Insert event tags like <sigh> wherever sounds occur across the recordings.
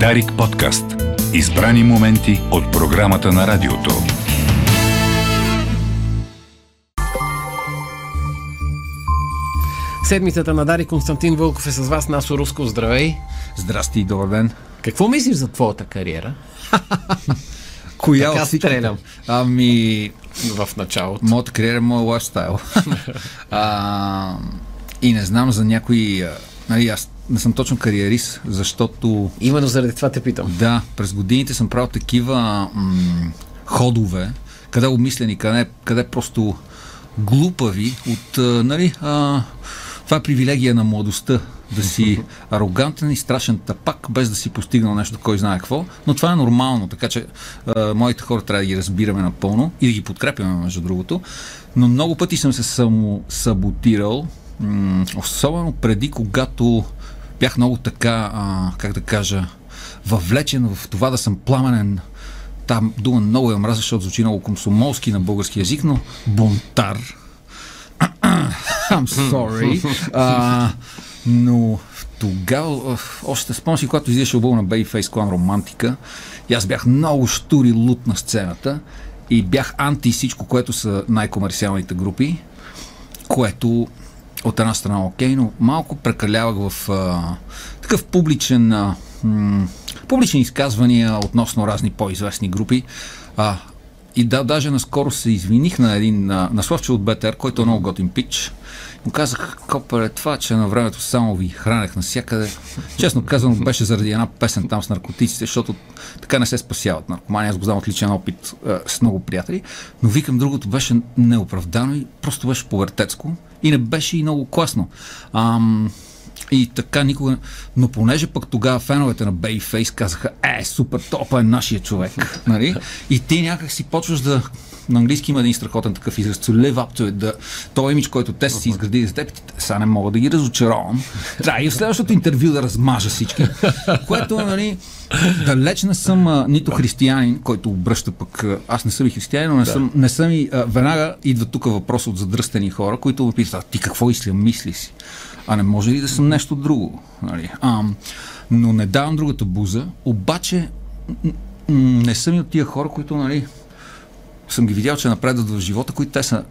Дарик подкаст. Избрани моменти от програмата на радиото. Седмицата на Дари Константин Вълков е с вас. Насо Руско, здравей! Здрасти и добър ден. Какво мислиш за твоята кариера? <laughs> Коя Така всички? стрелям. Ами, В началото. моята кариера е моят лайфстайл. <laughs> а, и не знам за някой... а, Нали, аз не съм точно кариерист, защото Именно заради това те питам. да, през годините съм правил такива м- ходове, къде обмислени, къде, къде просто глупави от, нали, а, това е привилегия на младостта, да си <laughs> арогантен и страшен тапак, без да си постигнал нещо, кой знае какво, но това е нормално, така че а, моите хора трябва да ги разбираме напълно и да ги подкрепяме, между другото, но много пъти съм се само саботирал, м- особено преди, когато бях много така, а, как да кажа, въвлечен в това да съм пламенен. Там дума много я мразя, защото звучи много комсомолски на български язик, но бунтар. <coughs> I'm sorry. а, но тогава, още спомням си, когато излизаше обул на Babyface Клан Романтика, и аз бях много штури лут на сцената и бях анти всичко, което са най-комерциалните групи, което от една страна окей, но малко прекалявах в а, такъв публичен а, м- публични изказвания относно разни по-известни групи. А, и да, даже наскоро се извиних на един, на, на Славче от БТР, който е много готин пич. Му казах, копеле, това, че на времето само ви хранех навсякъде. Честно казано, беше заради една песен там с наркотиците, защото така не се спасяват наркомани. Аз го знам от личен опит а, с много приятели. Но викам, другото беше неоправдано и просто беше повертецко и не беше и много класно. Ам, и така никога. Но понеже пък тогава феновете на Babyface казаха, е, супер, топа е нашия човек. нали? И ти някак си почваш да. На английски има един страхотен такъв израз, to live up to it, да, този имидж, който те са си изградили за теб, сега не мога да ги разочаровам. Трябва и в следващото интервю да размажа всички. <laughs> Което, нали, далеч не съм а, нито християнин, който обръща пък. Аз не съм и християнин, но не съм, не съм и. А, веднага идва тук въпрос от задръстени хора, които ме питат, «А ти какво ислям мисли си? А не може ли да съм нещо друго? Нали? А, но не давам другата буза, обаче не съм и от тия хора, които нали, съм ги видял, че напредват в живота, които те са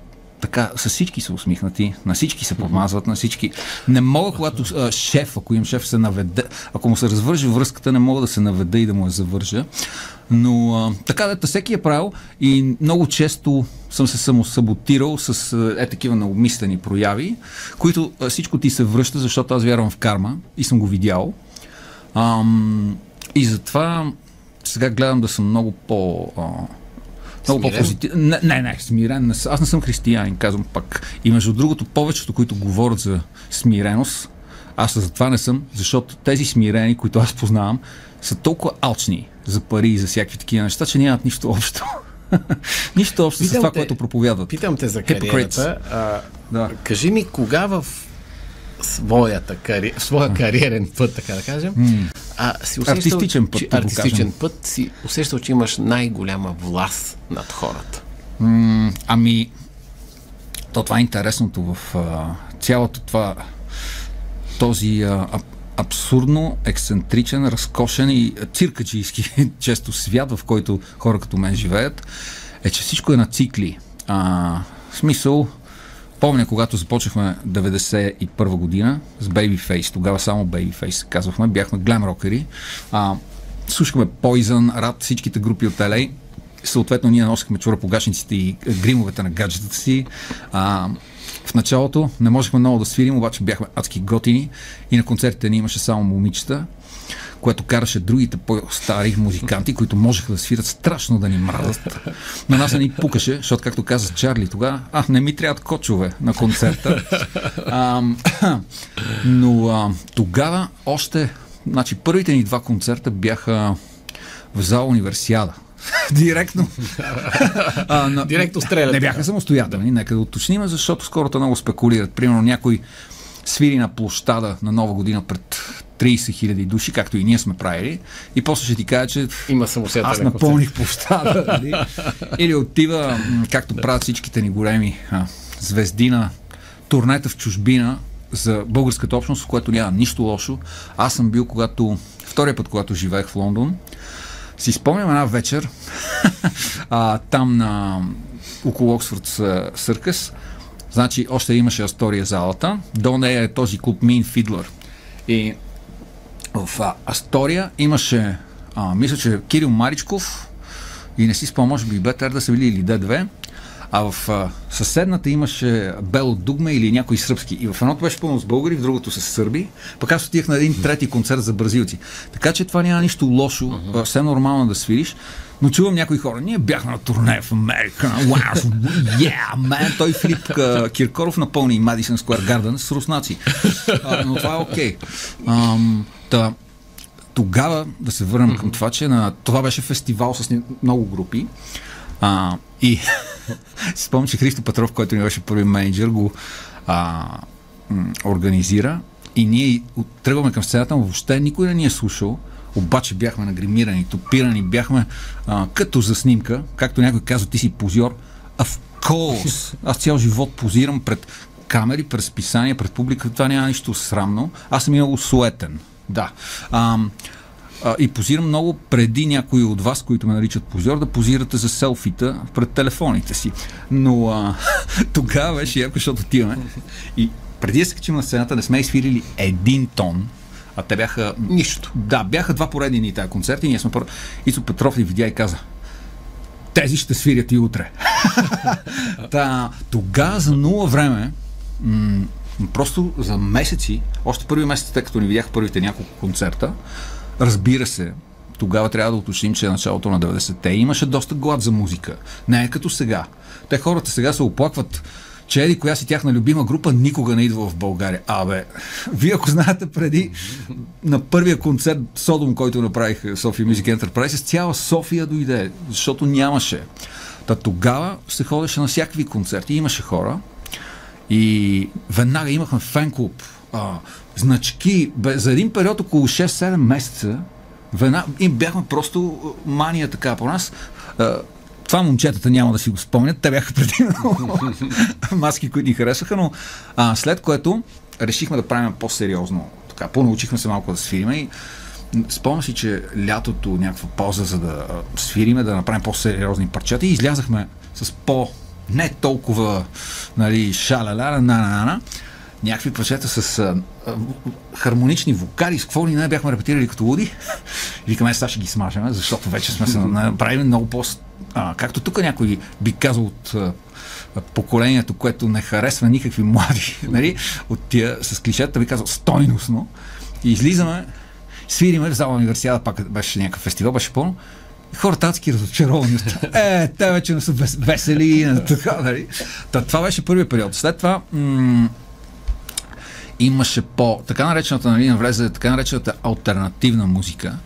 така, с всички са усмихнати, на всички се подмазват, на всички. Не мога, когато а, шеф, ако им шеф се наведе, ако му се развържи връзката, не мога да се наведа и да му я завържа. Но а, така да всеки е правил и много често съм се самосаботирал с а, е такива необмислени прояви, които а, всичко ти се връща, защото аз вярвам в карма и съм го видял. Ам, и затова сега гледам да съм много по... А, много Смирен? по-позитивен. Не, не, не, смирен. Аз не съм християнин, казвам пак. И между другото, повечето, които говорят за смиреност, аз за това не съм, защото тези смирени, които аз познавам, са толкова алчни за пари и за всякакви такива неща, че нямат нищо общо. <laughs> нищо общо с Питам това, те- което проповядват. Питам те за кариерата. А, Да. Кажи ми, кога в своята кари... в своя кариерен път, така да кажем, а, си усещал, Артистичен път, че, артистичен път си усещал, че имаш най-голяма власт над хората. М, ами, то това е интересното в а, цялото това, този а, аб, абсурдно, ексцентричен, разкошен и циркаджийски <laughs> често свят, в който хора като мен живеят, е, че всичко е на цикли. А, в смисъл, помня, когато започнахме 91 година с Babyface, тогава само Babyface казвахме, бяхме глем рокери, а, слушахме Poison, Рад, всичките групи от LA, съответно ние носихме чурапогашниците и гримовете на гаджетата си. А, в началото не можехме много да свирим, обаче бяхме адски готини. И на концертите ни имаше само момичета, което караше другите по-стари музиканти, които можеха да свират страшно да ни мразят. На нас не ни пукаше, защото, както каза Чарли тогава, а, не ми трябват кочове на концерта. А, <clears throat> но а, тогава още, значи първите ни два концерта бяха в зала Универсиада. <laughs> Директно. а, на, Директно стреляте. Не бяха самостоятелни, нека да уточним, защото скорото много спекулират. Примерно някой свири на площада на Нова година пред 30 000 души, както и ние сме правили, и после ще ти кажа, че Има аз напълних площада. Нали? <laughs> Или отива, както правят всичките ни големи а, звезди на турнета в чужбина, за българската общност, в което няма нищо лошо. Аз съм бил, когато втория път, когато живеех в Лондон, си спомням една вечер <laughs> а, там на около Оксфорд Съркъс. Значи, още имаше Астория залата. До нея е този клуб Mean Fiddler. И в а, Астория имаше, а, мисля, че Кирил Маричков и не си спомням, може би Бетер да са били или Д2. А в а, съседната имаше Бело Дугме или някой сръбски. И в едното беше пълно с българи, в другото с сърби. Пък аз отих на един трети концерт за бразилци. Така че това няма нищо лошо, uh-huh. все нормално да свириш. Но чувам някои хора. Ние бяхме на турне в Америка. Wow, yeah, man. Той Филип Киркоров напълни Madison Square Garden с руснаци. А, но това е окей. Okay. тогава да се върнем към това, че на, това беше фестивал с много групи. А, и <laughs> спомням, че Христо Петров, който ни беше първи менеджер, го а, организира и ние тръгваме към сцената, но въобще никой не ни е слушал. Обаче бяхме нагримирани, топирани, бяхме а, като за снимка, както някой казва, ти си позор. Of course! Аз цял живот позирам пред камери, пред списания, пред публика. Това няма нищо срамно. Аз съм много суетен. Да. А, а, и позирам много преди някои от вас, които ме наричат позор, да позирате за селфита пред телефоните си. Но а, <laughs> тогава беше яко, защото отиваме. И преди да се качим на сцената, не сме изфирили един тон, а те бяха... Нищо. Да, бяха два поредни ни тази концерти. Ние сме първо. Ицо Петров ни видя и каза, тези ще свирят и утре. <laughs> Та, тогава за нула време, м- просто за месеци, още първи месец, тъй като ни видях първите няколко концерта, Разбира се, тогава трябва да уточним, че е началото на 90-те имаше доста глад за музика. Не е като сега. Те хората сега се оплакват, че еди коя си тяхна любима група никога не идва в България. Абе, <laughs> вие ако знаете преди на първия концерт Содом, който направих София Music Enterprise, цяла София дойде, защото нямаше. Та тогава се ходеше на всякакви концерти, имаше хора и веднага имахме фен-клуб а, значки. За един период около 6-7 месеца вена, и бяхме просто мания така по нас. А, това момчетата няма да си го спомнят. Те бяха преди <laughs> маски, които ни харесваха, но а, след което решихме да правим по-сериозно. Така, понаучихме се малко да свириме и спомням си, че лятото някаква полза за да свириме, да направим по-сериозни парчета и излязахме с по не толкова нали, шаляля, на на на някакви парчета с а, а, хармонични вокали, с какво ли не бяхме репетирали като луди. И викаме, сега ще ги смажем, защото вече сме се направили много по... А, както тук някой би казал от поколението, което не харесва никакви млади, <laughs> нали, от тия с клишета, би казал стойностно. И излизаме, свириме в зала универсиада, пак беше някакъв фестивал, беше пълно. И хората адски разочаровани. Е, те вече не са весели. Така, нали? Та, това беше първият период. След това м- имаше по така наречената, нали, влезе така наречената альтернативна музика,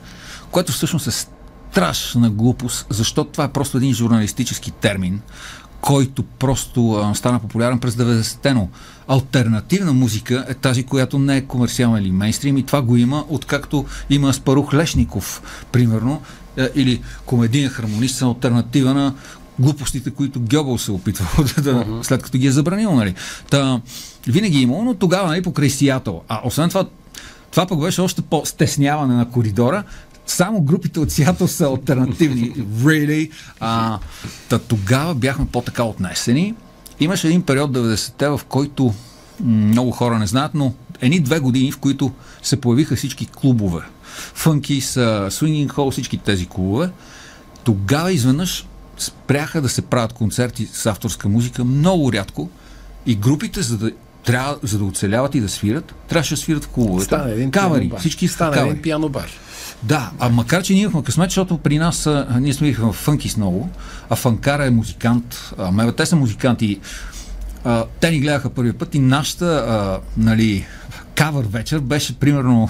което всъщност е страшна глупост, защото това е просто един журналистически термин, който просто а, стана популярен през 90-те, но альтернативна музика е тази, която не е комерциална или мейнстрим и това го има, откакто има Спарух Лешников, примерно, е, или комедиен хармонист, альтернатива на глупостите, които Гьобъл се опитва <laughs> да, uh-huh. след като ги е забранил. Нали. Та, винаги е имало, но тогава нали, покрай Сиатъл. А освен това, това пък беше още по-стесняване на коридора. Само групите от Сиатъл са альтернативни. <laughs> really? А, та, тогава бяхме по-така отнесени. Имаше един период 90-те, в който много хора не знаят, но едни две години, в които се появиха всички клубове. Фънки с Swinging Hall, всички тези клубове. Тогава изведнъж спряха да се правят концерти с авторска музика много рядко и групите, за да трябва, за да оцеляват и да свират, трябваше да свират в клубовете. Стана един кавари. Всички стана кавари. един пиано бар. Да, а макар, че ние имахме късмет, защото при нас а, ние сме в фънки с много, а фанкара е музикант, а те са музиканти. А, те ни гледаха първи път и нашата, а, нали, кавър вечер беше примерно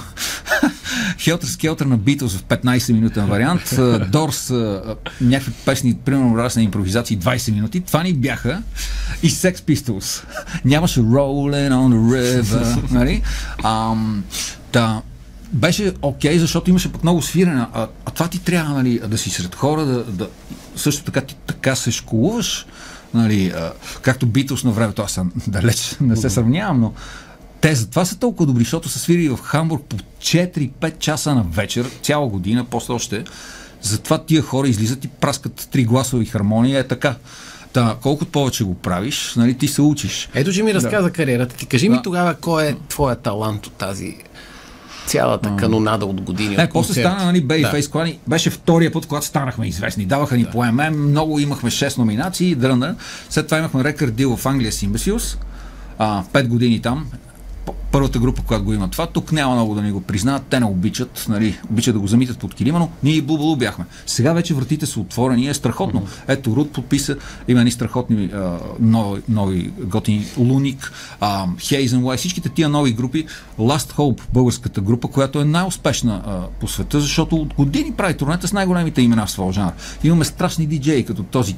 <laughs> Хелтер Скелтер на Beatles в 15-минутен вариант, <laughs> Дорс, някакви песни, примерно разни импровизации 20 минути. Това ни бяха и Sex Pistols. <laughs> Нямаше Rolling on the River, нали? Ам, да, беше окей, okay, защото имаше пък много свирене. А, а това ти трябва нали, да си сред хора, да, да също така ти така се школуваш, нали, а, както Битос на времето, аз съм далеч не се сравнявам, но те затова са толкова добри, защото са свирили в Хамбург по 4-5 часа на вечер, цяла година, после още. Затова тия хора излизат и праскат три гласови хармонии. Е така. Та, колкото повече го правиш, нали, ти се учиш. Ето, че ми разказа да. кариерата ти. Кажи да. ми тогава, кой е твоя талант от тази цялата канонада от години. Не, от после стана, нали, Babyface да. Клани. Беше втория път, когато станахме известни. Даваха ни да. по ММ, много имахме 6 номинации, дръна. След това имахме рекорд дил в Англия с Imbeciles. А, 5 години там първата група, която го има това. Тук няма много да ни го признаят. Те не обичат, нали, обичат да го замитат под килима, но ние и Бубалу бяхме. Сега вече вратите са отворени, е страхотно. Ето, Руд подписа, има ни страхотни а, нови, нови готини, Луник, Хейзен Уай, всичките тия нови групи. Last Hope, българската група, която е най-успешна а, по света, защото от години прави турнета с най-големите имена в своя жанр. Имаме страшни диджеи, като този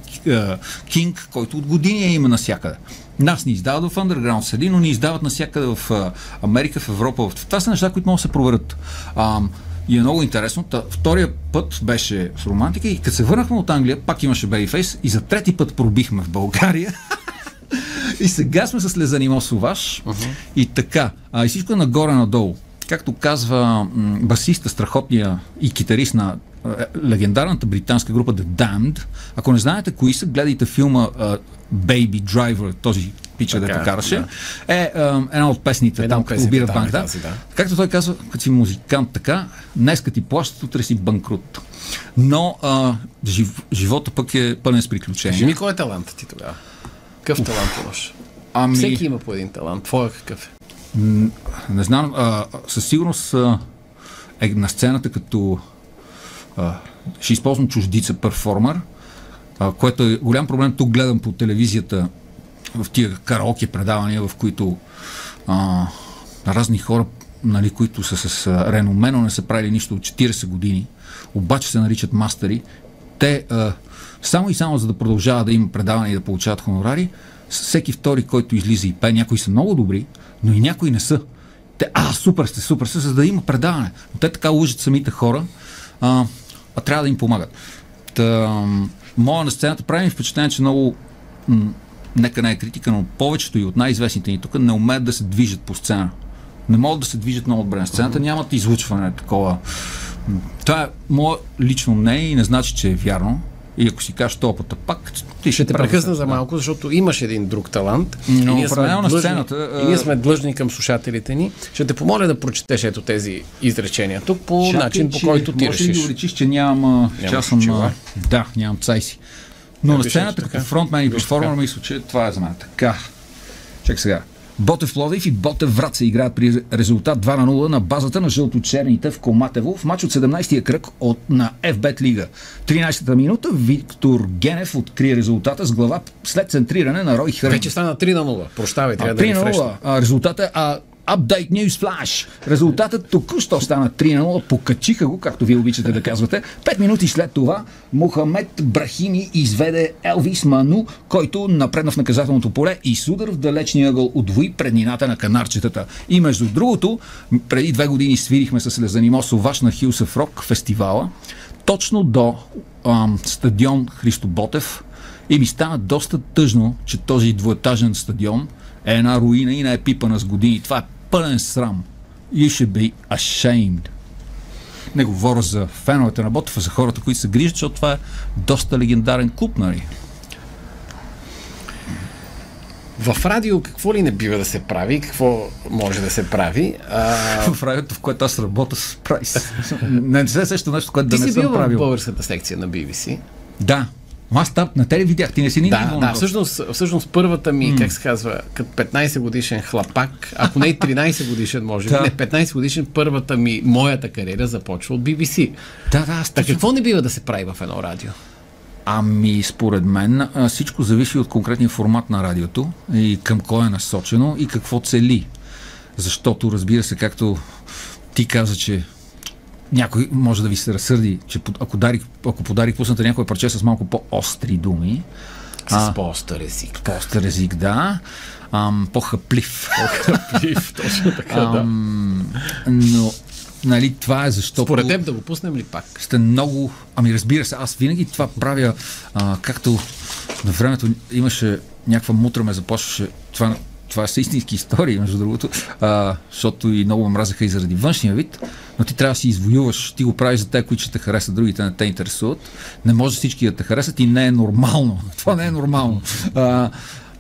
Кинг, който от години е има навсякъде. Нас ни издават в Underground седи, но ни издават навсякъде в Америка, в Европа. Това са неща, които могат да се проверят. А, и е много интересно. Та, втория път беше с романтика и като се върнахме от Англия, пак имаше Babyface и за трети път пробихме в България. <laughs> и сега сме с Лезанимо Суваш. Uh-huh. И така. А, и всичко е нагоре-надолу. Както казва м- басиста, страхотния и китарист на легендарната британска група The Damned. Ако не знаете кои са, гледайте филма uh, Baby Driver, този пича, дето караше. Да. Е uh, една от песните една там, като обира банк. Да. да. Както той казва, като си музикант така, днеска ти плащат, утре си банкрут. Но uh, жив, живота пък е пълен с приключения. Ми кой е талантът ти тогава? Какъв талант имаш? Ами... Всеки има по един талант. Твоя какъв е? Не знам. А, със сигурност а, е на сцената като ще използвам чуждица перформер, което е голям проблем. Тук гледам по телевизията в тия караоке предавания, в които а, разни хора, нали, които са с реноме, но не са правили нищо от 40 години, обаче се наричат мастери, те а, само и само за да продължават да има предавания и да получават хонорари, всеки втори, който излиза и пее, някои са много добри, но и някои не са. Те, а, супер сте, супер сте, за да има предаване. Но те така лъжат самите хора. А, а трябва да им помагат. Та, моя на сцената прави ми впечатление, че много нека не е критика, но повечето и от най-известните ни тук не умеят да се движат по сцена. Не могат да се движат много добре на сцената, нямат излучване такова. Това е мое лично мнение и не значи, че е вярно. И ако си кажеш този път пак, ти ще те прекъсна за малко, защото имаш един друг талант. Но и ние сме на длъжни, сцената. И ние сме длъжни към слушателите ни. Ще те помоля да прочетеш ето тези изречения тук по Чакай, начин, по който ти решиш. Може да че нямам, че съм... Да, нямам цайси. Но на сцената като фронтмен и перформер мисля, че това е за мен. Така. Чакай сега. Ботев Плодив и Ботев Враца играят при резултат 2 на 0 на базата на жълточерните в Коматево в матч от 17-я кръг от, на FBET Лига. 13-та минута Виктор Генев открие резултата с глава след центриране на Рой Хърн. Вече стана 3 на 0. Прощавай, трябва да 3 на 0. А, резултата, а Update News Flash. Резултатът току-що стана 3 на 0. Покачиха го, както вие обичате да казвате. Пет минути след това Мохамед Брахими изведе Елвис Ману, който напредна в наказателното поле и с удар в далечния ъгъл удвои преднината на канарчетата. И между другото, преди две години свирихме с Лезанимо Соваш на Хилсъв Рок фестивала, точно до ам, стадион Христо Ботев. И ми стана доста тъжно, че този двуетажен стадион е една руина и не е пипана с години. Това е пълен срам. You should be ashamed. Не говоря за феновете на Ботов, а за хората, които се грижат, защото това е доста легендарен клуб, нали? В радио какво ли не бива да се прави? Какво може да се прави? А... <laughs> в радиото, в което аз работя с Прайс. <laughs> не, не се сеща нещо, което Ти да не съм правил. Ти си бил в българската секция на BBC. Да, аз там на тебе видях, ти не си ни Да, да, всъщност, всъщност първата ми, mm. как се казва, като 15 годишен хлапак, ако не и <laughs> 13 годишен, може би, да. не 15 годишен, първата ми, моята кариера започва от BBC. Да, да. Така какво не бива да се прави в едно радио? Ами, според мен, всичко зависи от конкретния формат на радиото и към кой е насочено и какво цели. Защото, разбира се, както ти каза, че някой може да ви се разсърди, че ако, дарих, ако подарих пусната някой парче с малко по-остри думи. С по-остър език. По-остър език, да. Ам, по-хъплив. По-хъплив, <laughs> точно така, Ам, да. Но, нали, това е защото... Според теб да го пуснем ли пак? Сте много... Ами разбира се, аз винаги това правя, а, както на времето имаше някаква мутра ме започваше това това са истински истории, между другото, а, защото и много мразаха и заради външния вид, но ти трябва да си извоюваш, ти го правиш за те, които ще те харесат, другите не те интересуват. Не може всички да те харесат и не е нормално. <laughs> Това не е нормално. А,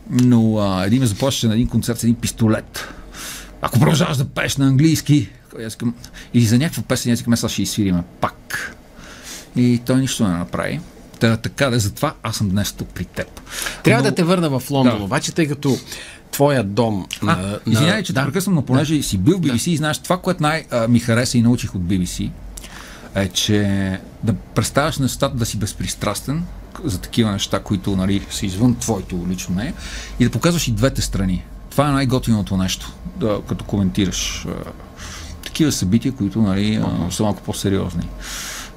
но а, един ме заплащаше на един концерт с един пистолет. Ако продължаваш да пееш на английски, искам, или за някаква песен, аз искам, сега ще изсвириме пак. И той нищо не направи. Та, така да, затова аз съм днес тук при теб. Трябва но... да те върна в Лондон, да. обаче, тъй като твоя дом. А, на, извинявай, че да. прекъсвам, но понеже да. си бил в BBC да. и знаеш това, което най-ми хареса и научих от BBC, е, че да представяш нещата да си безпристрастен за такива неща, които нали, са извън твоето лично не, и да показваш и двете страни. Това е най-готиното нещо, да, като коментираш а, такива събития, които нали, а, са малко по-сериозни.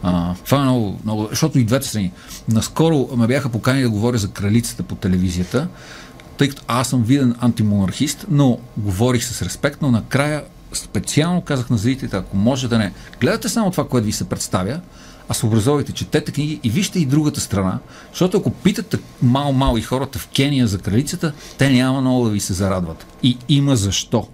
А, това е много, много, защото и двете страни. Наскоро ме бяха покани да говоря за кралицата по телевизията, тъй като аз съм виден антимонархист, но говорих с респект, но накрая специално казах на зрителите, ако може да не гледате само това, което ви се представя, а се образовайте, четете книги и вижте и другата страна, защото ако питате мал-мал и хората в Кения за кралицата, те няма много да ви се зарадват. И има защо.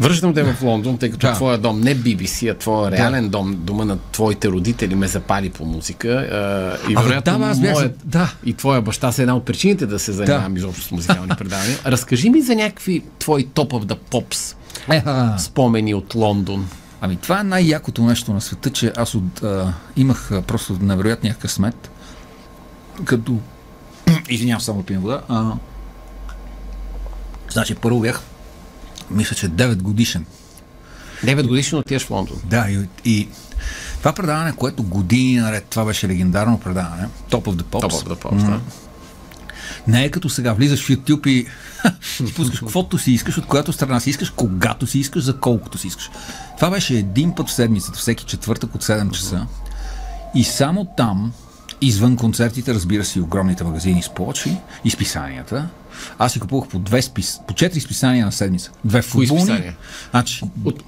Връщам те в Лондон, тъй като да. твоя дом, не BBC, а твоя реален да. дом, дома на твоите родители ме запали по музика. А, и вероятно, да, аз бях, моят, да. и твоя баща са една от причините да се занимавам да. изобщо с музикални предавания. Разкажи ми за някакви твои топ of the pops спомени от Лондон. Ами това е най-якото нещо на света, че аз от, а, имах а, просто невероятния късмет, като... <clears throat> Извинявам само пием вода. А, значи първо бях мисля, че 9 годишен. 9 годишен отиваш в Лондон. Да, и, и това предаване, което години наред, това беше легендарно предаване, Top of the Pops. Top of the Pops, mm. да. Не е като сега, влизаш в YouTube и <laughs> ти пускаш каквото си искаш, от която страна си искаш, когато си искаш, за колкото си искаш. Това беше един път в седмицата, всеки четвъртък от 7 часа. И само там, извън концертите, разбира се, и огромните магазини с плочи, и списанията, аз си купувах по, две спис... по четири списания на седмица. Две футболни. Значи, От...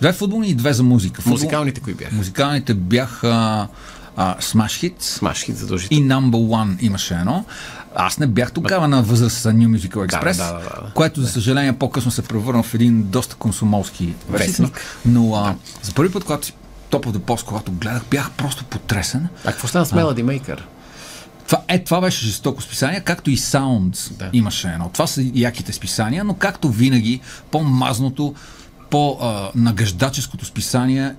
Две футболни и две за музика. Футбол... Музикалните кои бяха? Музикалните бяха uh, Smash Hits. Smash Hits, задължително. И Number One имаше едно. Аз не бях тогава на възраст с New Musical Express, да, да, да, да. което, за съжаление, по-късно се превърна в един доста консумолски вестник. Но а, да. за първи път, когато си Top of the Post, когато гледах, бях просто потресен. А какво стана с Melody Maker? Това, е, това беше жестоко списание, както и Sounds да. имаше едно. Това са яките списания, но както винаги, по-мазното, по-нагаждаческото списание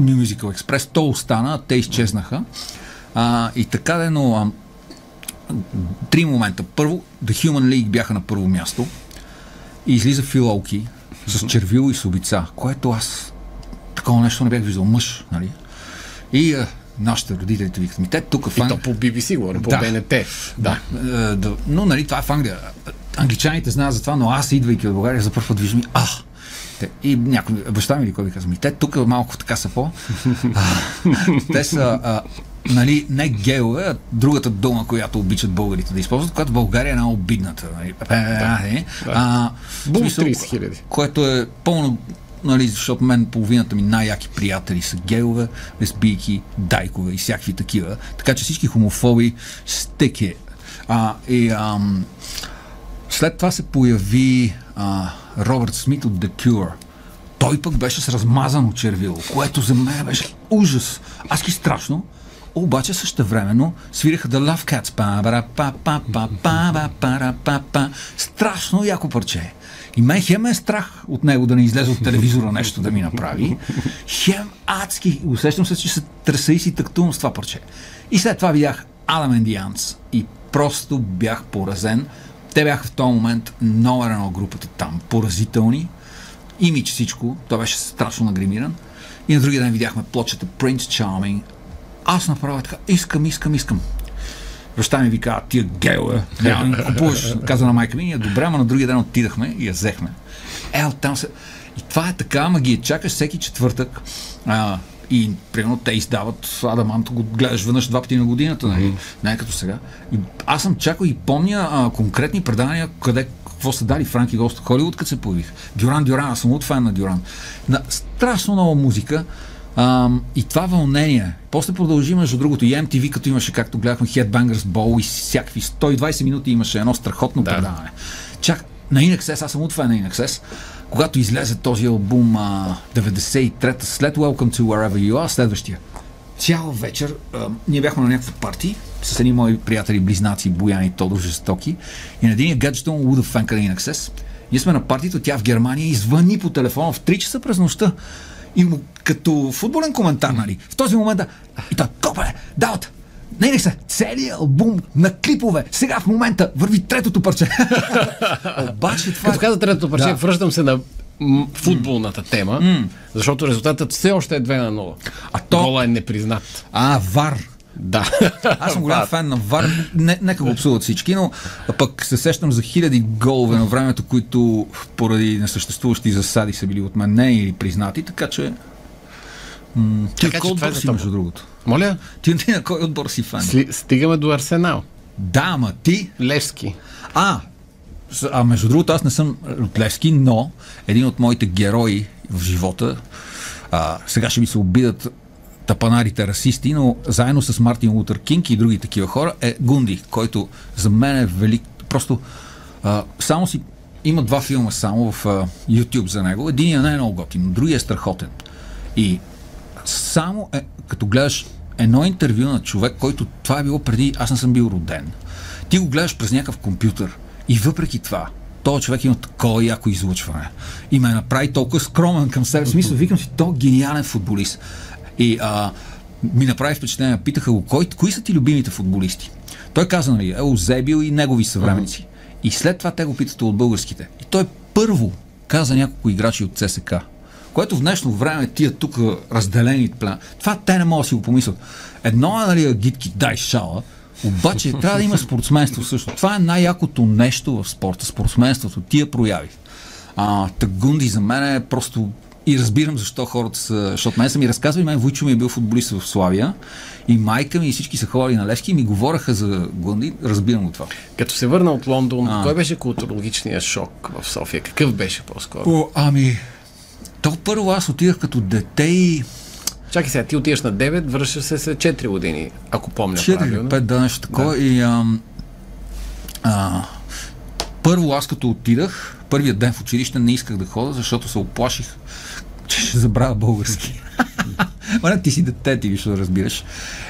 New Musical Express, то остана, те изчезнаха. А, и така да, но а, три момента. Първо, The Human League бяха на първо място и излиза Филолки с червил и с обица, което аз такова нещо не бях виждал. Мъж, нали? И а, нашите родители викат ми, те тук в Англия... И то по BBC говорим, по да. БНТ. Да. да. да. Но, нали, това е в Англия. Англичаните знаят за това, но аз, идвайки от България, за първ път виждам, а, те, и някой, баща ми ли кой ви казва, те тук малко така са по... а, те са, а, нали, не геове, а другата дума, която обичат българите да използват, която в България е една обидната. Нали? Да, да. А, Бум 30 хиляди. Което е пълно нали, защото мен половината ми най-яки приятели са гейове, лесбийки, дайкове и всякакви такива. Така че всички хомофоби стеке. А, и ам, след това се появи а, Робърт Смит от The Cure. Той пък беше с размазано червило, което за мен беше ужас. Аз ки страшно. Обаче също времено свиреха The Love Cats. Страшно яко парче. И мен хем е страх от него да не излезе от телевизора нещо да ми направи. Хем адски. Усещам се, че се треса и си тактувам с това парче. И след това видях Адам Ендианс и просто бях поразен. Те бяха в този момент номер едно групата там. Поразителни. Имидж всичко. Той беше страшно нагримиран. И на другия ден видяхме плочата Prince Charming. Аз направя така. Искам, искам, искам. Баща ми ви каза, тия геове, няма да купуваш, каза на майка ми, е добре, ама на другия ден отидахме и я взехме. Е, там се... И това е така, ама ги чакаш всеки четвъртък. А, и примерно те издават Адаманто, го гледаш веднъж два пъти на годината, нали? Mm-hmm. Не е като сега. И аз съм чакал и помня а, конкретни предания, къде какво са дали Франки Гост Холивуд, като се появих. Дюран Дюран, аз съм от фен на Дюран. На страшно нова музика, А, и това вълнение. После продължи, между другото, и MTV, като имаше, както гледахме, Headbangers Ball и всякакви 120 минути имаше едно страхотно да. предаване. Чак, на Inexcess, аз съм от това на Inexcess, когато излезе този албум а, 93-та, след Welcome to Wherever You Are, следващия. Цял вечер а, ние бяхме на някаква парти с едни мои приятели, близнаци, Бояни и Тодор Жестоки. И на един гаджето му луда фенка на Inexcess. Ние сме на партито, тя в Германия и звъни по телефона в 3 часа през нощта. И му, като футболен коментар, нали, в този момент да, и той, копале, дават, не, не се, целият албум на клипове. Сега в момента върви третото парче. <laughs> Обаче това... Като каза третото парче, да. връщам се на футболната тема, mm. защото резултатът все още е 2 на 0. А то... Гола е непризнат. А, ВАР. Да. <laughs> Аз съм голям фен на ВАР. Не, нека го обсудят всички, но пък се сещам за хиляди голове на времето, които поради несъществуващи засади са били от мен не или признати, така че М- ти така, това е си, между другото. Моля? Ти, ти на кой отбор си фан? Сли, стигаме до Арсенал. Да, ма ти? Левски. А, а между другото аз не съм от Левски, но един от моите герои в живота, а, сега ще ми се обидат тапанарите расисти, но заедно с Мартин Лутър Кинг и други такива хора е Гунди, който за мен е велик. Просто а, само си има два филма само в а, YouTube за него. Единият не е много готин, другия е страхотен. И само е, като гледаш едно интервю на човек, който това е било преди, аз не съм бил роден. Ти го гледаш през някакъв компютър и въпреки това, този човек има такова яко излъчване. И ме направи толкова скромен към себе. В смисъл, викам си, то гениален футболист. И а, ми направи впечатление, питаха го, кой, кои са ти любимите футболисти? Той каза, нали, Еузебил и негови съвременници. Uh-huh. И след това те го питат от българските. И той първо каза няколко играчи от ЦСК което в днешно време тия тук разделени план. Това те не могат да си го помислят. Едно е, нали, гидки, дай шала, обаче <laughs> трябва да има спортсменство също. Това е най-якото нещо в спорта, спортсменството, тия прояви. А, Тагунди за мен е просто и разбирам защо хората са. Защото мен са ми разказвали, мен Войчо ми е бил футболист в Славия и майка ми и всички са ходили на Левски и ми говореха за Гунди. Разбирам го това. Като се върна от Лондон, а. кой беше културологичният шок в София? Какъв беше по-скоро? О, ами, то първо аз отидах като дете и... Чакай сега, ти отиваш на 9, връщаш се след 4 години, ако помня 4 правилно. 5, да, нещо такова. Да. И ам, а, първо аз като отидах, първият ден в училище не исках да ходя, защото се оплаших, че ще забравя български. <laughs> Мане, ти си дете, ти виж да разбираш.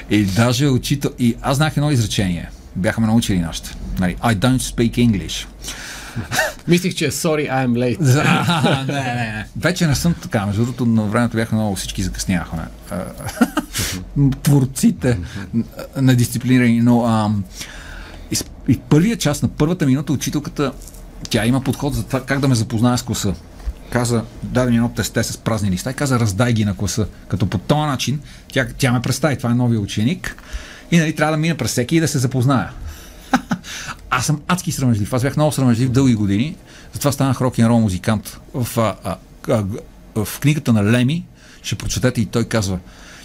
И даже учител... И аз знах едно изречение. Бяхме научили нашите. Нали, I don't speak English. Мислих, че е sorry, I'm late. <laughs> не, не, не. Вече не съм така. Между другото, на времето бяха много всички закъсняхме. <laughs> Творците на дисциплинирани. Но ам, и, и първия част на първата минута учителката тя има подход за това как да ме запознае с класа. Каза, даде ми едно тесте с празни листа и каза, раздай ги на класа. Като по този начин тя, тя ме представи, това е новия ученик и нали, трябва да мина през всеки и да се запозная. <laughs> Аз съм адски срамежлив. Аз бях много срамежлив дълги години. Затова станах рок н рол музикант. В, а, а, в книгата на Леми ще прочетете и той казва,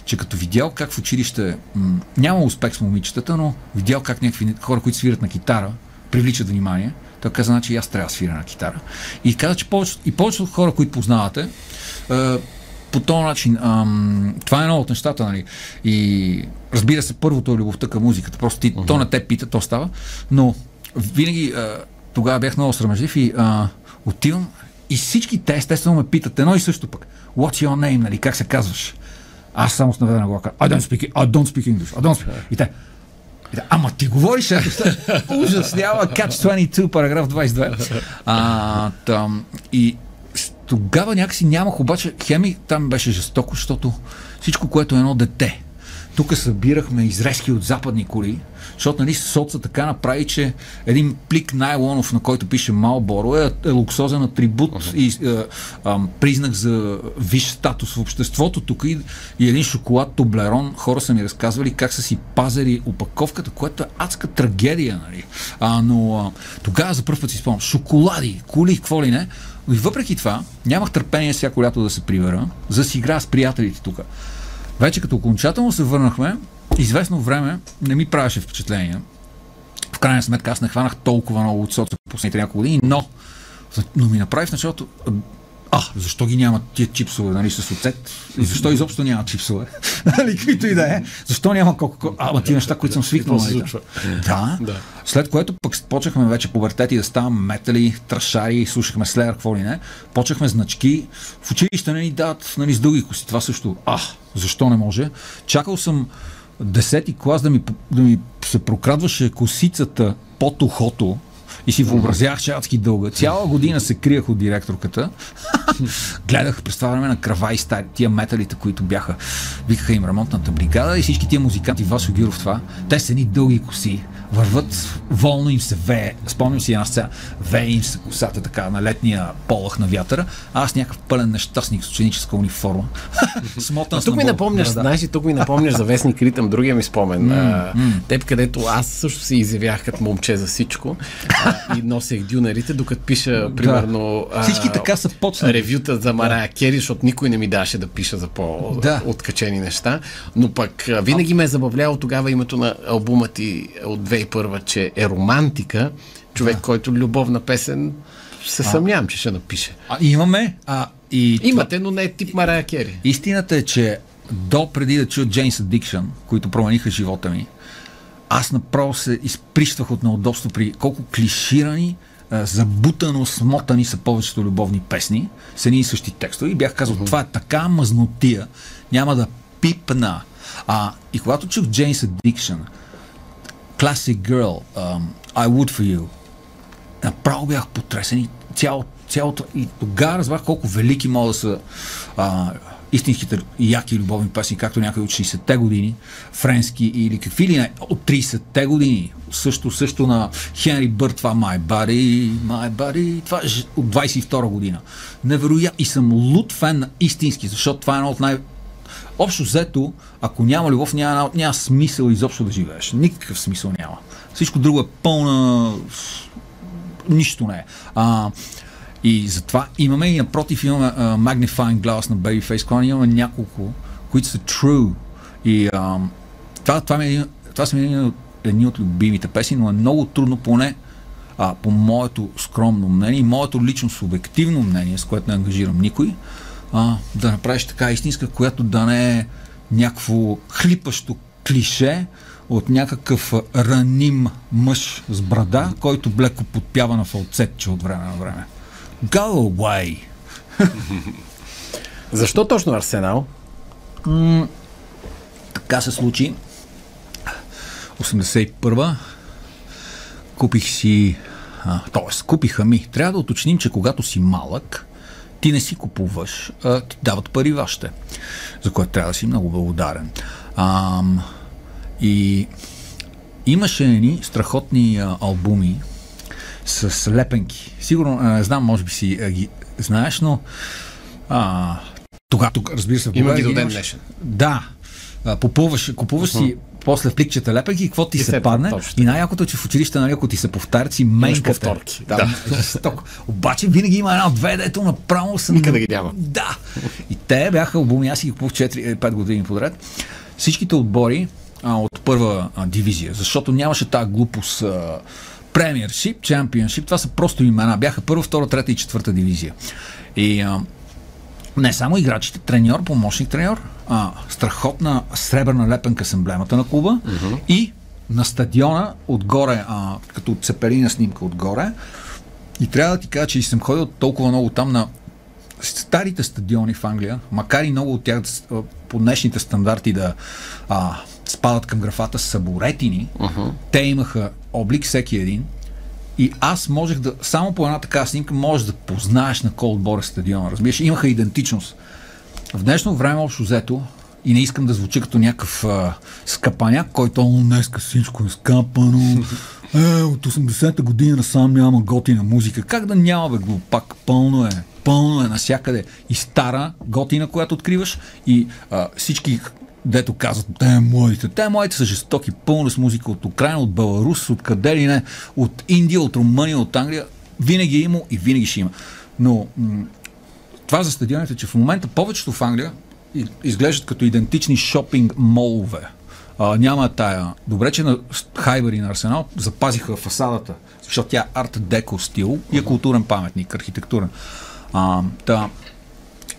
че като видял как в училище м- няма успех с момичетата, но видял как някакви хора, които свират на китара, привличат внимание, той каза, значи аз трябва да свиря на китара. И каза, че повече, и повечето хора, които познавате, е, по този начин, ам, това е едно от нещата, нали? И разбира се, първото е любовта към музиката. Просто ти, uh-huh. то на те пита, то става. Но винаги а, тогава бях много срамежлив и а, отивам и всички те естествено ме питат едно и също пък. What's your name, нали? Как се казваш? Аз само с наведена глава I don't speak, I don't speak English. I don't speak. И те, Ама ти говориш, <laughs> ужас, няма Catch 22, параграф 22. А, там, и тогава някакси нямах, обаче хеми там беше жестоко, защото всичко, което е едно дете, тук събирахме изрезки от западни коли, защото нали, соца така направи, че един плик найлонов, на който пише Малборо, е, е луксозен атрибут uh-huh. и е, е, признак за виш статус в обществото тук и, и един шоколад Тоблерон. Хора са ми разказвали как са си пазили опаковката, което е адска трагедия. Нали. А, но а, тогава за първ път си спомням. Шоколади, коли, какво ли не. И въпреки това, нямах търпение всяко лято да се прибера, за да си игра с приятелите тук. Вече като окончателно се върнахме, известно време не ми правеше впечатление. В крайна сметка аз не хванах толкова много от соца последните няколко години, но, но ми направи в началото а, защо ги няма тия чипсове, нали, с оцет? И защо изобщо няма чипсове? <laughs> нали, каквито и да е. Защо няма А, Ама ти неща, които съм свикнал. Нали, да. да. След което пък почнахме вече пубертети да ставам метали, трашари, слушахме Слеер, какво ли не. Почнахме значки. В училище не ни дават нали, с дълги коси. Това също. А, защо не може? Чакал съм десети клас да ми, да ми се прокрадваше косицата под ухото, и си въобразявах, че адски дълга. Цяла година се криях от директорката. Гледах през това време на крава и стари, тия металите, които бяха. Викаха им ремонтната бригада и всички тия музиканти, Васо Гиров това, те са ни дълги коси върват, волно им се вее. Спомням си една сцена, вее им се косата така на летния полах на вятъра, а аз някакъв пълен нещастник с ученическа униформа. <laughs> Смотан тук ми напомняш, знаеш, тук ми напомняш за вестник Ритъм, другия ми спомен. Mm, mm. Теб, където аз също се изявях като момче за всичко а, и носех дюнерите, докато пиша, примерно, да. Всички така са почнали. Ревюта за Марая да. Кери, защото никой не ми даваше да пиша за по-откачени да. неща. Но пък винаги ме е забавляло тогава името на албума ти от 2001, че е романтика, човек, да. който любовна песен се съмнявам, че ще напише. А, имаме. А, и Имате, но не е тип Марая Кери. Истината е, че до преди да чуя Jane's Addiction, които промениха живота ми, аз направо се изприщвах от неудобство при колко клиширани, забутано, смотани са повечето любовни песни с едни и същи текстове и бях казал, uh-huh. това е така мазнотия, няма да пипна. А, и когато чух Jane's Addiction, Classic Girl, um, I Would For You. Направо бях потресен и цяло, цялото... И тогава разбрах колко велики могат да са а, истинските яки любовни песни, както някои от 60-те години, френски или какви ли не, от 30-те години. Също, също на Хенри Бърт, това My Body, My Body, това е от 22 година. Невероятно. И съм луд фен на истински, защото това е едно от най- Общо взето, ако няма любов, няма, няма смисъл изобщо да живееш. Никакъв смисъл няма. Всичко друго е пълна... Нищо не е. А, и затова имаме и напротив имаме uh, Magnifying Glass на Babyface Clan, имаме няколко, които са true. И а, това, това, ми, е това са ми едни от любимите песни, но е много трудно поне а, по моето скромно мнение и моето лично субективно мнение, с което не ангажирам никой, а, да направиш така истинска, която да не е някакво хлипащо клише от някакъв раним мъж с брада, който блеко подпява на фалцетче от време на време. Go away! <laughs> Защо точно Арсенал? М- така се случи. 81-а купих си т.е. купиха ми. Трябва да уточним, че когато си малък, ти не си купуваш, а ти дават пари вашите, за което трябва да си много благодарен. А, и имаше ни страхотни а, албуми с лепенки. Сигурно, не знам, може би си а, ги знаеш, но а, тогава, тук, разбира се, има ги до ден днешен. Да, попълваш, купуваш uh-huh. си после в пликчета лепеки и какво ти и се падне. Точно. И най-якото, че в училище, нали, ако ти се повтарят, си мейнката. Да, да. <laughs> Обаче винаги има една-две, дето направо съм... Никъде ги няма. Да. И те бяха албуми, аз си ги купувах 4-5 години подред. Всичките отбори а, от първа а, дивизия, защото нямаше тази глупост премиершип, чемпионшип, това са просто имена. Бяха първа, втора, трета и четвърта дивизия. И а, не само играчите, треньор, помощник треньор, а, страхотна сребърна лепенка с емблемата на клуба uh-huh. и на стадиона отгоре, а, като цепелина снимка отгоре. И трябва да ти кажа, че съм ходил толкова много там на старите стадиони в Англия, макар и много от тях по днешните стандарти да а, спадат към графата саборетини, uh-huh. те имаха облик всеки един. И аз можех да, само по една така снимка, можеш да познаеш на кой отбор е стадиона. Разбираш, имаха идентичност. В днешно време, общо взето, и не искам да звуча като някакъв а, скапаняк, който днеска всичко е скапано. Е, от 80-та година сам няма готина музика. Как да няма, бе, глупак? Пълно е. Пълно е насякъде. И стара готина, която откриваш, и а, всички дето казват, те е моите. Те моите са жестоки, пълно с музика от Украина, от Беларус, от къде ли не, от Индия, от Румъния, от Англия. Винаги е имал и винаги ще има. Но м- това за стадионите, че в момента повечето в Англия изглеждат като идентични шопинг молове. А, няма тая. Добре, че на Хайбер и на Арсенал запазиха фасадата, защото тя е арт деко стил и е културен паметник, архитектурен. А, да,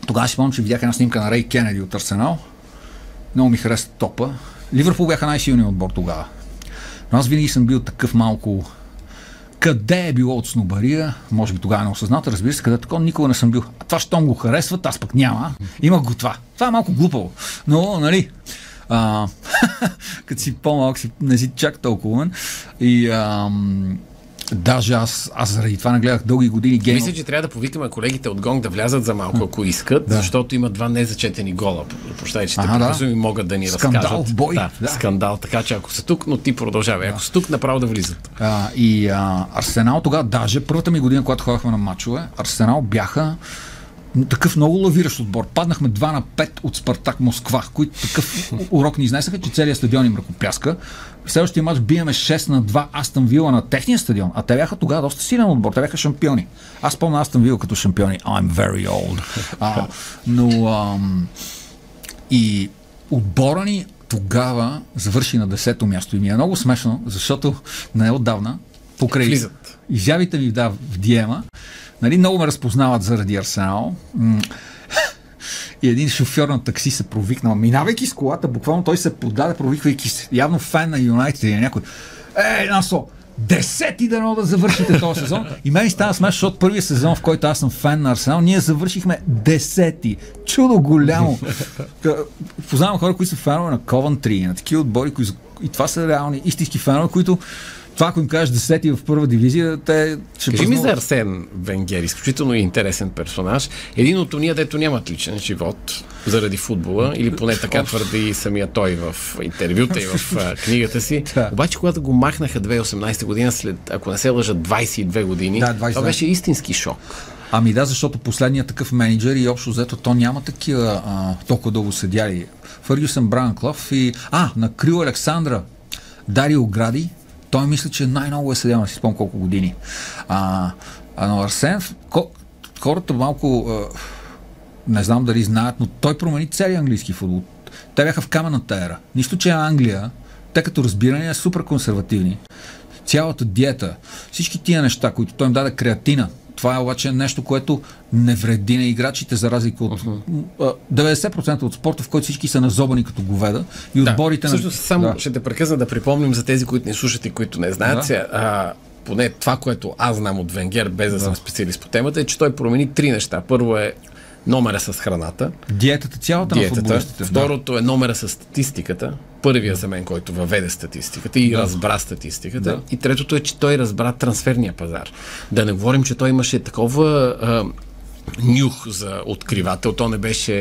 тогава си спомням, че видях една снимка на Рей Кенеди от Арсенал. Много ми хареса топа. Ливърпул бяха най-силният отбор тогава. Но аз винаги съм бил такъв малко къде е било от снобария, може би тогава не осъзната, разбира се, къде такова никога не съм бил. А това, щом го харесват, аз пък няма. Имах го това. Това е малко глупаво. Но, нали, а, <laughs> като си по-малък, си, не си чак толкова. И ам, Даже аз, аз заради това не гледах дълги години гейм. Мисля, че трябва да повикаме колегите от Гонг да влязат за малко, ако искат, да. защото има два незачетени гола. Прощай, че те да. и могат да ни скандал, разкажат. Бой. Да, да, скандал. Така че ако са тук, но ти продължавай. Да. Ако са тук, направо да влизат. А, и а, Арсенал тогава, даже първата ми година, когато ходихме на матчове, Арсенал бяха такъв много лавиращ отбор. Паднахме 2 на 5 от Спартак Москва, които такъв урок ни изнесаха, че целият стадион им ръкопляска. В следващия матч биеме 6 на 2 Астън Вила на техния стадион, а те бяха тогава доста силен отбор, те бяха шампиони. Аз помня Астън Вила като шампиони. I'm very old. А, но ам, и отбора ни тогава завърши на 10-то място и ми е много смешно, защото не е отдавна покрай Влизат. изявите ми да, в Диема, нали, много ме разпознават заради Арсенал. <laughs> И един шофьор на такси се провикнал. Минавайки с колата, буквално той се подаде, провиквайки се. Явно фен на Юнайтед или някой. Е, Насо, десети дано да завършите този <laughs> сезон. И мен става смешно, защото първият сезон, в който аз съм фен на Арсенал, ние завършихме десети. Чудо голямо. Познавам хора, които са фенове на Ковантри, на такива отбори, които и това са реални истински фенове, които това, ако им кажеш десети в първа дивизия, те ще Кажи ми за Арсен Венгер, изключително интересен персонаж. Един от уния, дето нямат личен живот заради футбола, или поне така твърди самия той в интервюта и в <laughs> книгата си. да. Обаче, когато го махнаха 2018 година, след, ако не се лъжат, 22 години, да, 20, това беше истински шок. Ами да, защото последният такъв менеджер и общо взето то няма такива а, толкова дълго седяли. Фъргюсън Бранклов и... А, на Крил Александра, Дарио Гради, той мисля, че най-много е седял, не си спомням колко години. А, а но Арсен, хората малко не знам дали знаят, но той промени целият английски футбол. Те бяха в камената ера. Нищо, че Англия, те като разбиране, е супер консервативни. Цялата диета, всички тия неща, които той им даде креатина, това е обаче нещо, което не вреди на играчите, за разлика от uh-huh. 90% от спорта, в който всички са назобани като говеда и да. отборите Също, на... само да. ще те прекъсна да припомним за тези, които не слушат и които не знаят. Да. А, поне това, което аз знам от Венгер, без да, да съм специалист по темата, е, че той промени три неща. Първо е номера с храната. Диетата цялата Диетата. на футболистите. Второто да. е номера с статистиката. Първия за мен, който въведе статистиката и да. разбра статистиката. Да. И третото е, че той разбра трансферния пазар. Да не говорим, че той имаше такова а, нюх за откривател. То не беше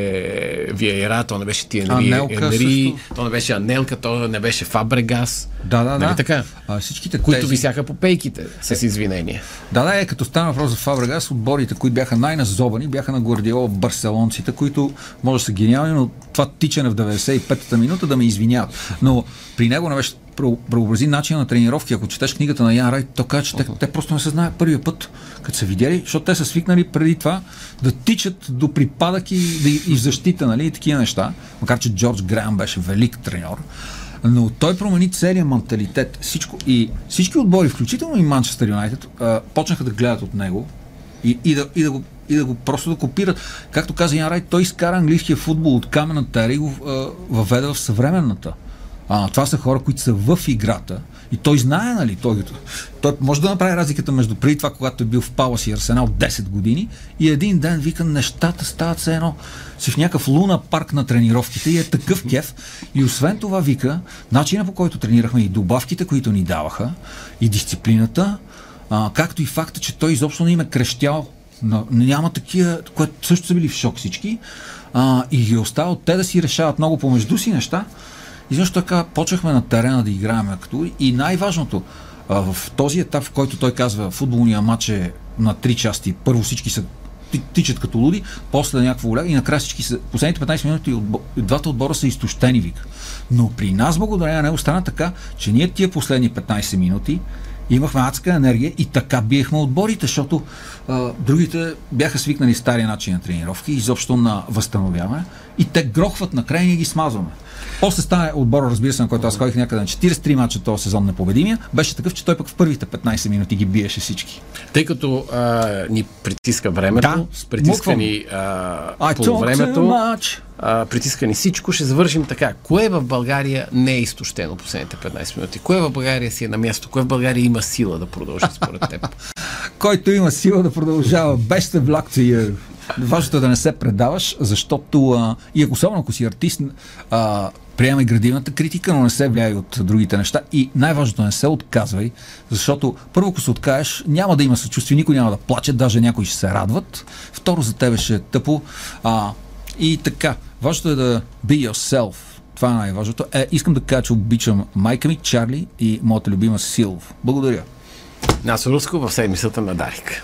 Виера, то не беше Тиенри Енри, то не беше Анелка, то не беше Фабрегас. Да, да, нали да. така? А, всичките които тези... висяха по пейките, с извинение. Да, да, е, като стана въпрос за Фабрегас, отборите, които бяха най-назобани, бяха на Гвардиола барселонците, които може да са гениални, но това тичане в 95-та минута да ме извиняват. Но при него не беше преобрази начин на тренировки. Ако четеш книгата на Ян Райт, то казва, че те, те просто не се знаят първия път, като са видели, защото те са свикнали преди това да тичат до припадък и, да, и в защита, нали, и такива неща. Макар, че Джордж Грам беше велик треньор. Но той промени целият менталитет. Всичко, и всички отбори, включително и Манчестър Юнайтед, почнаха да гледат от него и, и, да, и да го и да го просто да копират. Както каза Ян Райт, той изкара английския футбол от камената и го въведе в съвременната. А, това са хора, които са в играта. И той знае, нали? Той, той може да направи разликата между преди това, когато е бил в Палас и Арсенал 10 години и един ден вика, нещата стават все едно. Си в някакъв луна парк на тренировките и е такъв кеф. И освен това вика, начина по който тренирахме и добавките, които ни даваха, и дисциплината, а, както и факта, че той изобщо не им е крещял. Но, няма такива, което също са били в шок всички. А, и ги оставил те да си решават много помежду си неща. И също така почнахме на терена да играем актори и най-важното, в този етап, в който той казва футболния матч е на три части, първо всички са тичат като луди, после някакво голямо и накрая всички са, последните 15 минути от, двата отбора са изтощени, вика. Но при нас, благодарение на него, стана така, че ние тия последни 15 минути имахме адска енергия и така биехме отборите, защото а, другите бяха свикнали стария начин на тренировки, изобщо на възстановяване и те грохват накрая и ние ги смазваме. После стане отбора, разбира се, на който аз ходих някъде на 43 мача този сезон непобедимия, беше такъв, че той пък в първите 15 минути ги биеше всички. Тъй като а, ни притиска времето, да, притиска ни а, по времето, а, притиска ни всичко, ще завършим така. Кое в България не е изтощено последните 15 минути? Кое в България си е на място? Кое в България има сила да продължи според теб? <laughs> Който има сила да продължава, best of luck to you. Важното е да не се предаваш, защото а, и ако особено ако си артист, а, приемай градивната критика, но не се влияй от другите неща. И най-важното не се отказвай, защото първо, ако се откажеш, няма да има съчувствие, никой няма да плаче, даже някои ще се радват. Второ, за тебе ще е тъпо. А, и така, важното е да be yourself. Това е най-важното. Е, искам да кажа, че обичам майка ми, Чарли и моята любима Силов. Благодаря. Нас Руско в седмицата на Дарик.